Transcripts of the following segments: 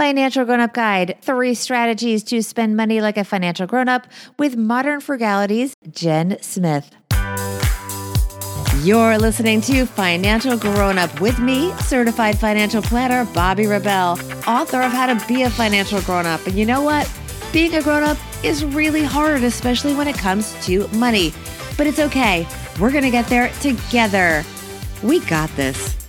Financial Grown Up Guide Three Strategies to Spend Money Like a Financial Grown Up with Modern Frugality's Jen Smith. You're listening to Financial Grown Up with me, certified financial planner Bobby Rebell, author of How to Be a Financial Grown Up. And you know what? Being a grown up is really hard, especially when it comes to money. But it's okay. We're going to get there together. We got this.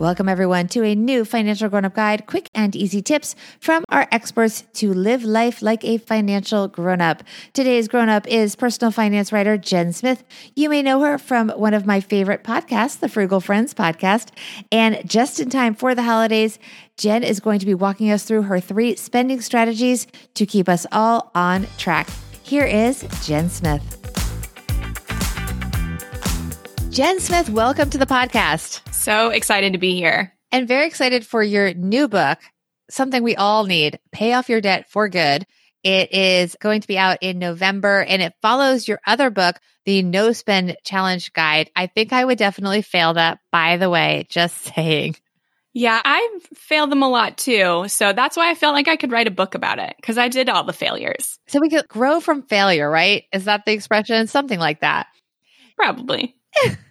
Welcome, everyone, to a new Financial Grown Up Guide quick and easy tips from our experts to live life like a financial grown up. Today's grown up is personal finance writer Jen Smith. You may know her from one of my favorite podcasts, the Frugal Friends podcast. And just in time for the holidays, Jen is going to be walking us through her three spending strategies to keep us all on track. Here is Jen Smith. Jen Smith, welcome to the podcast. So excited to be here. And very excited for your new book, something we all need Pay Off Your Debt for Good. It is going to be out in November and it follows your other book, the No Spend Challenge Guide. I think I would definitely fail that, by the way, just saying. Yeah, I failed them a lot too. So that's why I felt like I could write a book about it because I did all the failures. So we could grow from failure, right? Is that the expression? Something like that. Probably.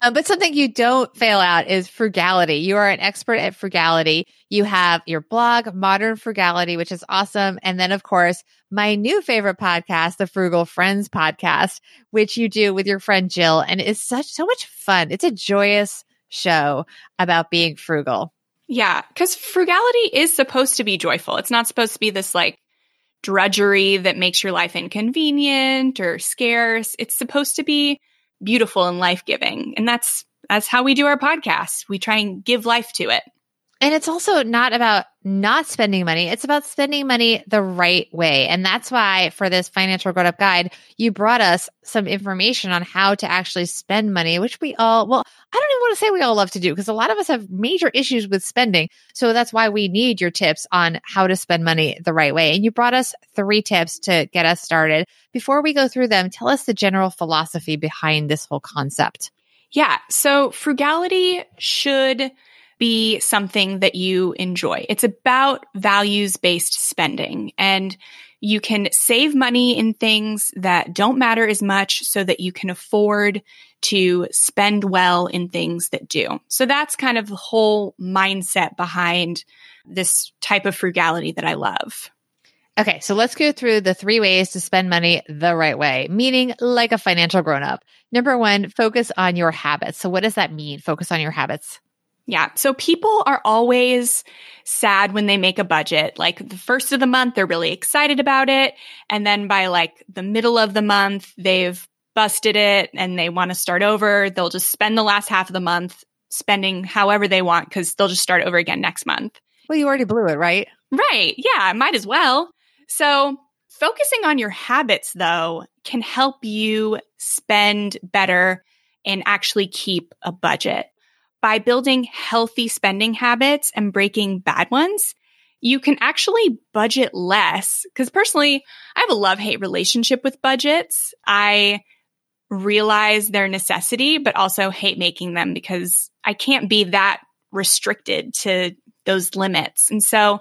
Um, but something you don't fail at is frugality. You are an expert at frugality. You have your blog, Modern Frugality, which is awesome. And then, of course, my new favorite podcast, the Frugal Friends podcast, which you do with your friend Jill. And it's such, so much fun. It's a joyous show about being frugal. Yeah. Cause frugality is supposed to be joyful. It's not supposed to be this like drudgery that makes your life inconvenient or scarce. It's supposed to be beautiful and life giving. And that's that's how we do our podcast. We try and give life to it. And it's also not about not spending money. It's about spending money the right way. And that's why for this financial grown up guide, you brought us some information on how to actually spend money, which we all, well, I don't even want to say we all love to do because a lot of us have major issues with spending. So that's why we need your tips on how to spend money the right way. And you brought us three tips to get us started. Before we go through them, tell us the general philosophy behind this whole concept. Yeah. So frugality should be something that you enjoy. It's about values based spending and you can save money in things that don't matter as much so that you can afford to spend well in things that do. So that's kind of the whole mindset behind this type of frugality that I love. Okay, so let's go through the three ways to spend money the right way, meaning like a financial grown up. Number one, focus on your habits. So, what does that mean? Focus on your habits. Yeah. So people are always sad when they make a budget. Like the first of the month, they're really excited about it. And then by like the middle of the month, they've busted it and they want to start over. They'll just spend the last half of the month spending however they want because they'll just start over again next month. Well, you already blew it, right? Right. Yeah. Might as well. So focusing on your habits though can help you spend better and actually keep a budget by building healthy spending habits and breaking bad ones, you can actually budget less. Cause personally, I have a love hate relationship with budgets. I realize their necessity, but also hate making them because I can't be that restricted to those limits. And so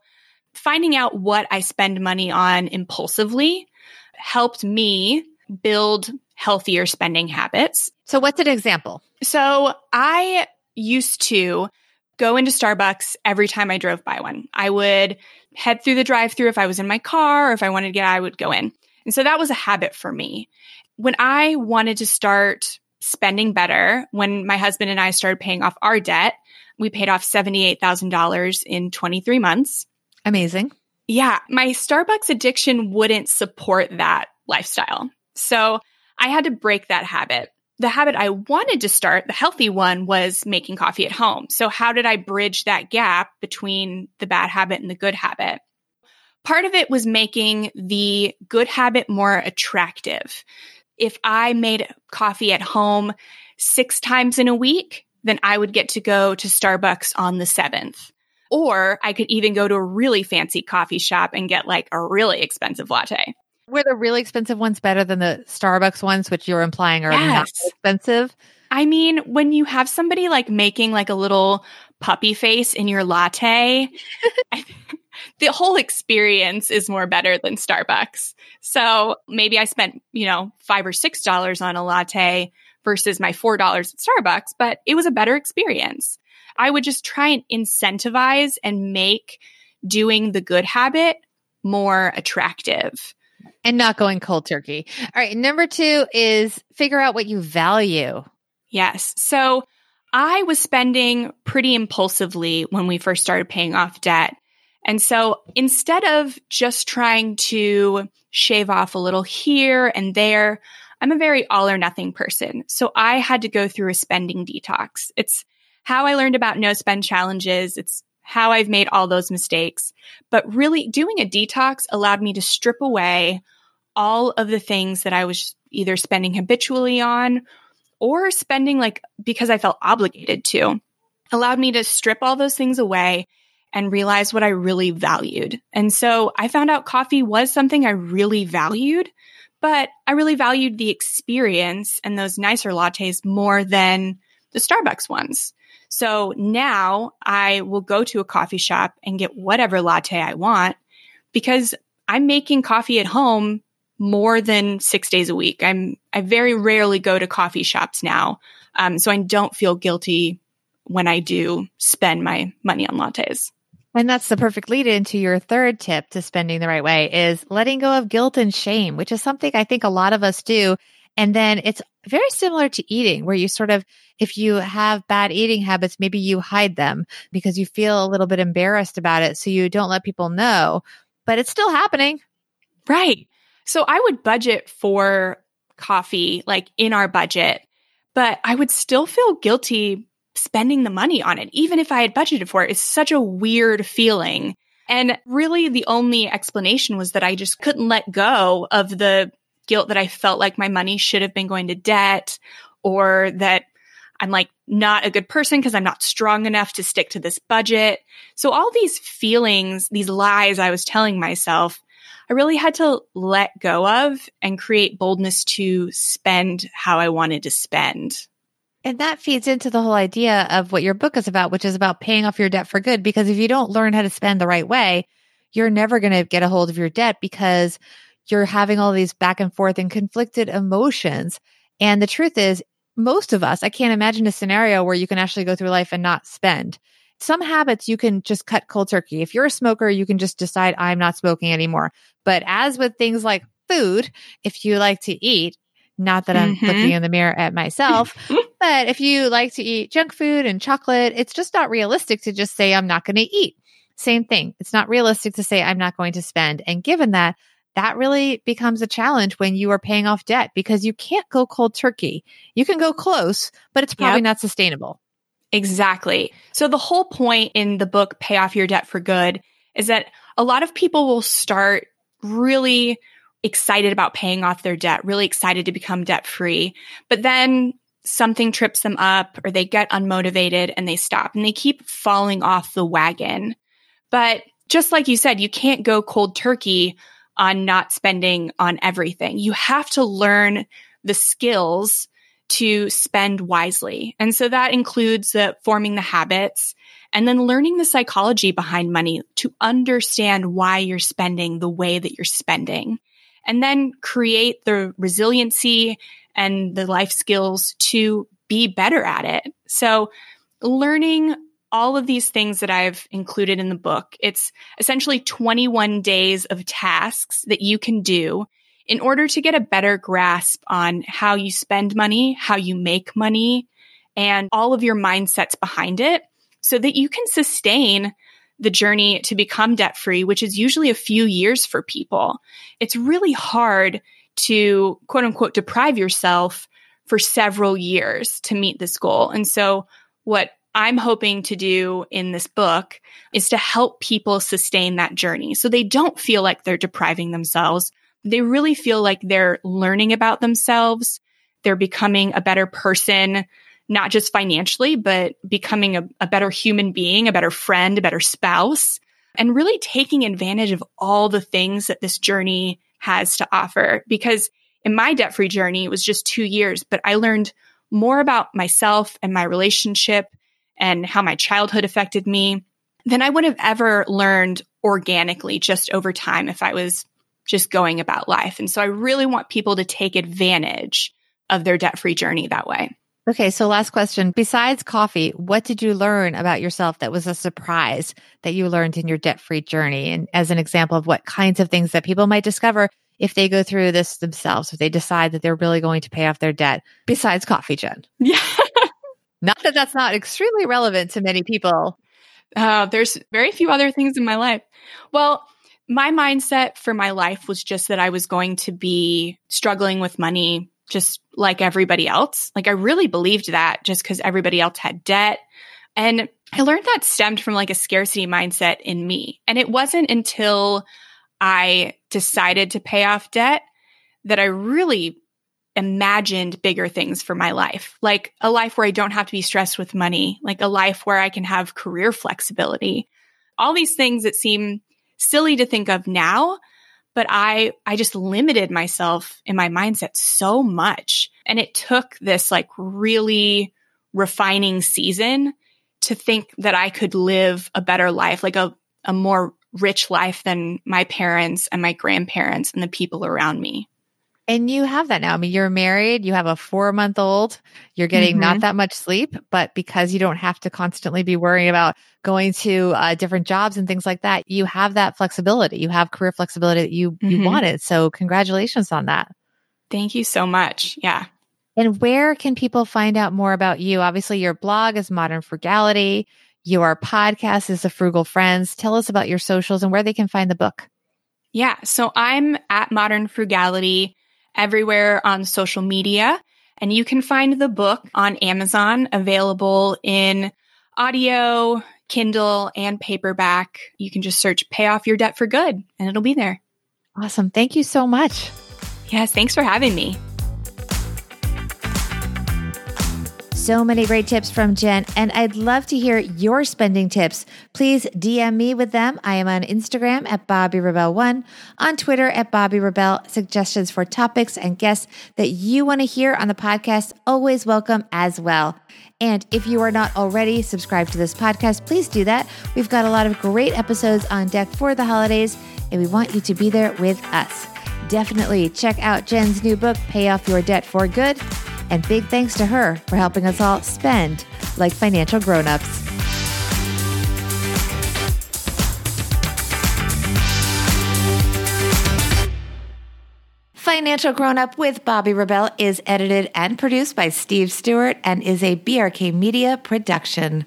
finding out what I spend money on impulsively helped me build healthier spending habits. So what's an example? So I used to go into Starbucks every time I drove by one. I would head through the drive through if I was in my car or if I wanted to get out, I would go in. And so that was a habit for me. When I wanted to start spending better, when my husband and I started paying off our debt, we paid off $78,000 in 23 months. Amazing. Yeah, my Starbucks addiction wouldn't support that lifestyle. So I had to break that habit the habit I wanted to start, the healthy one, was making coffee at home. So, how did I bridge that gap between the bad habit and the good habit? Part of it was making the good habit more attractive. If I made coffee at home six times in a week, then I would get to go to Starbucks on the seventh. Or I could even go to a really fancy coffee shop and get like a really expensive latte. Were the really expensive ones better than the Starbucks ones, which you're implying are yes. not expensive? I mean, when you have somebody like making like a little puppy face in your latte, the whole experience is more better than Starbucks. So maybe I spent, you know, five or six dollars on a latte versus my four dollars at Starbucks, but it was a better experience. I would just try and incentivize and make doing the good habit more attractive. And not going cold turkey. All right. Number two is figure out what you value. Yes. So I was spending pretty impulsively when we first started paying off debt. And so instead of just trying to shave off a little here and there, I'm a very all or nothing person. So I had to go through a spending detox. It's how I learned about no spend challenges. It's how I've made all those mistakes. But really doing a detox allowed me to strip away all of the things that I was either spending habitually on or spending like because I felt obligated to. Allowed me to strip all those things away and realize what I really valued. And so I found out coffee was something I really valued, but I really valued the experience and those nicer lattes more than the Starbucks ones. So now I will go to a coffee shop and get whatever latte I want because I'm making coffee at home more than six days a week. I'm, I very rarely go to coffee shops now. Um, so I don't feel guilty when I do spend my money on lattes. And that's the perfect lead into your third tip to spending the right way is letting go of guilt and shame, which is something I think a lot of us do. And then it's very similar to eating where you sort of, if you have bad eating habits, maybe you hide them because you feel a little bit embarrassed about it. So you don't let people know, but it's still happening. Right. So I would budget for coffee, like in our budget, but I would still feel guilty spending the money on it, even if I had budgeted for it. It's such a weird feeling. And really, the only explanation was that I just couldn't let go of the guilt that I felt like my money should have been going to debt or that I'm like not a good person because I'm not strong enough to stick to this budget. So all these feelings, these lies I was telling myself, I really had to let go of and create boldness to spend how I wanted to spend. And that feeds into the whole idea of what your book is about, which is about paying off your debt for good. Because if you don't learn how to spend the right way, you're never going to get a hold of your debt because you're having all these back and forth and conflicted emotions. And the truth is, most of us, I can't imagine a scenario where you can actually go through life and not spend. Some habits you can just cut cold turkey. If you're a smoker, you can just decide, I'm not smoking anymore. But as with things like food, if you like to eat, not that I'm mm-hmm. looking in the mirror at myself, but if you like to eat junk food and chocolate, it's just not realistic to just say, I'm not going to eat. Same thing. It's not realistic to say, I'm not going to spend. And given that, that really becomes a challenge when you are paying off debt because you can't go cold turkey. You can go close, but it's probably yep. not sustainable. Exactly. So the whole point in the book, Pay Off Your Debt for Good, is that a lot of people will start really excited about paying off their debt, really excited to become debt free. But then something trips them up or they get unmotivated and they stop and they keep falling off the wagon. But just like you said, you can't go cold turkey on not spending on everything. You have to learn the skills to spend wisely. And so that includes the forming the habits and then learning the psychology behind money to understand why you're spending the way that you're spending and then create the resiliency and the life skills to be better at it. So learning all of these things that I've included in the book, it's essentially 21 days of tasks that you can do in order to get a better grasp on how you spend money, how you make money, and all of your mindsets behind it so that you can sustain the journey to become debt free, which is usually a few years for people. It's really hard to quote unquote deprive yourself for several years to meet this goal. And so what I'm hoping to do in this book is to help people sustain that journey so they don't feel like they're depriving themselves. They really feel like they're learning about themselves. They're becoming a better person not just financially, but becoming a, a better human being, a better friend, a better spouse, and really taking advantage of all the things that this journey has to offer. Because in my debt free journey, it was just two years, but I learned more about myself and my relationship and how my childhood affected me than I would have ever learned organically just over time if I was just going about life. And so I really want people to take advantage of their debt free journey that way. Okay, so last question. Besides coffee, what did you learn about yourself that was a surprise that you learned in your debt free journey? And as an example of what kinds of things that people might discover if they go through this themselves, if they decide that they're really going to pay off their debt, besides coffee, Jen? Yeah. Not that that's not extremely relevant to many people. Uh, there's very few other things in my life. Well, my mindset for my life was just that I was going to be struggling with money just like everybody else. Like I really believed that just because everybody else had debt. And I learned that stemmed from like a scarcity mindset in me. And it wasn't until I decided to pay off debt that I really imagined bigger things for my life, like a life where I don't have to be stressed with money, like a life where I can have career flexibility. All these things that seem silly to think of now, but I I just limited myself in my mindset so much. And it took this like really refining season to think that I could live a better life, like a, a more rich life than my parents and my grandparents and the people around me. And you have that now. I mean, you're married, you have a four month old, you're getting mm-hmm. not that much sleep, but because you don't have to constantly be worrying about going to uh, different jobs and things like that, you have that flexibility. You have career flexibility that you, mm-hmm. you wanted. So congratulations on that. Thank you so much. Yeah. And where can people find out more about you? Obviously, your blog is Modern Frugality. Your podcast is The Frugal Friends. Tell us about your socials and where they can find the book. Yeah. So I'm at Modern Frugality everywhere on social media. And you can find the book on Amazon available in audio, Kindle, and paperback. You can just search Pay Off Your Debt for Good and it'll be there. Awesome. Thank you so much. Yes, thanks for having me. So many great tips from Jen, and I'd love to hear your spending tips. Please DM me with them. I am on Instagram at Bobby Rebell One, on Twitter at Bobby Rebell. Suggestions for topics and guests that you want to hear on the podcast, always welcome as well. And if you are not already subscribed to this podcast, please do that. We've got a lot of great episodes on deck for the holidays, and we want you to be there with us. Definitely check out Jen's new book, Pay Off Your Debt for Good. And big thanks to her for helping us all spend like financial grown-ups. Financial Grown Up with Bobby Rebell is edited and produced by Steve Stewart and is a BRK Media production.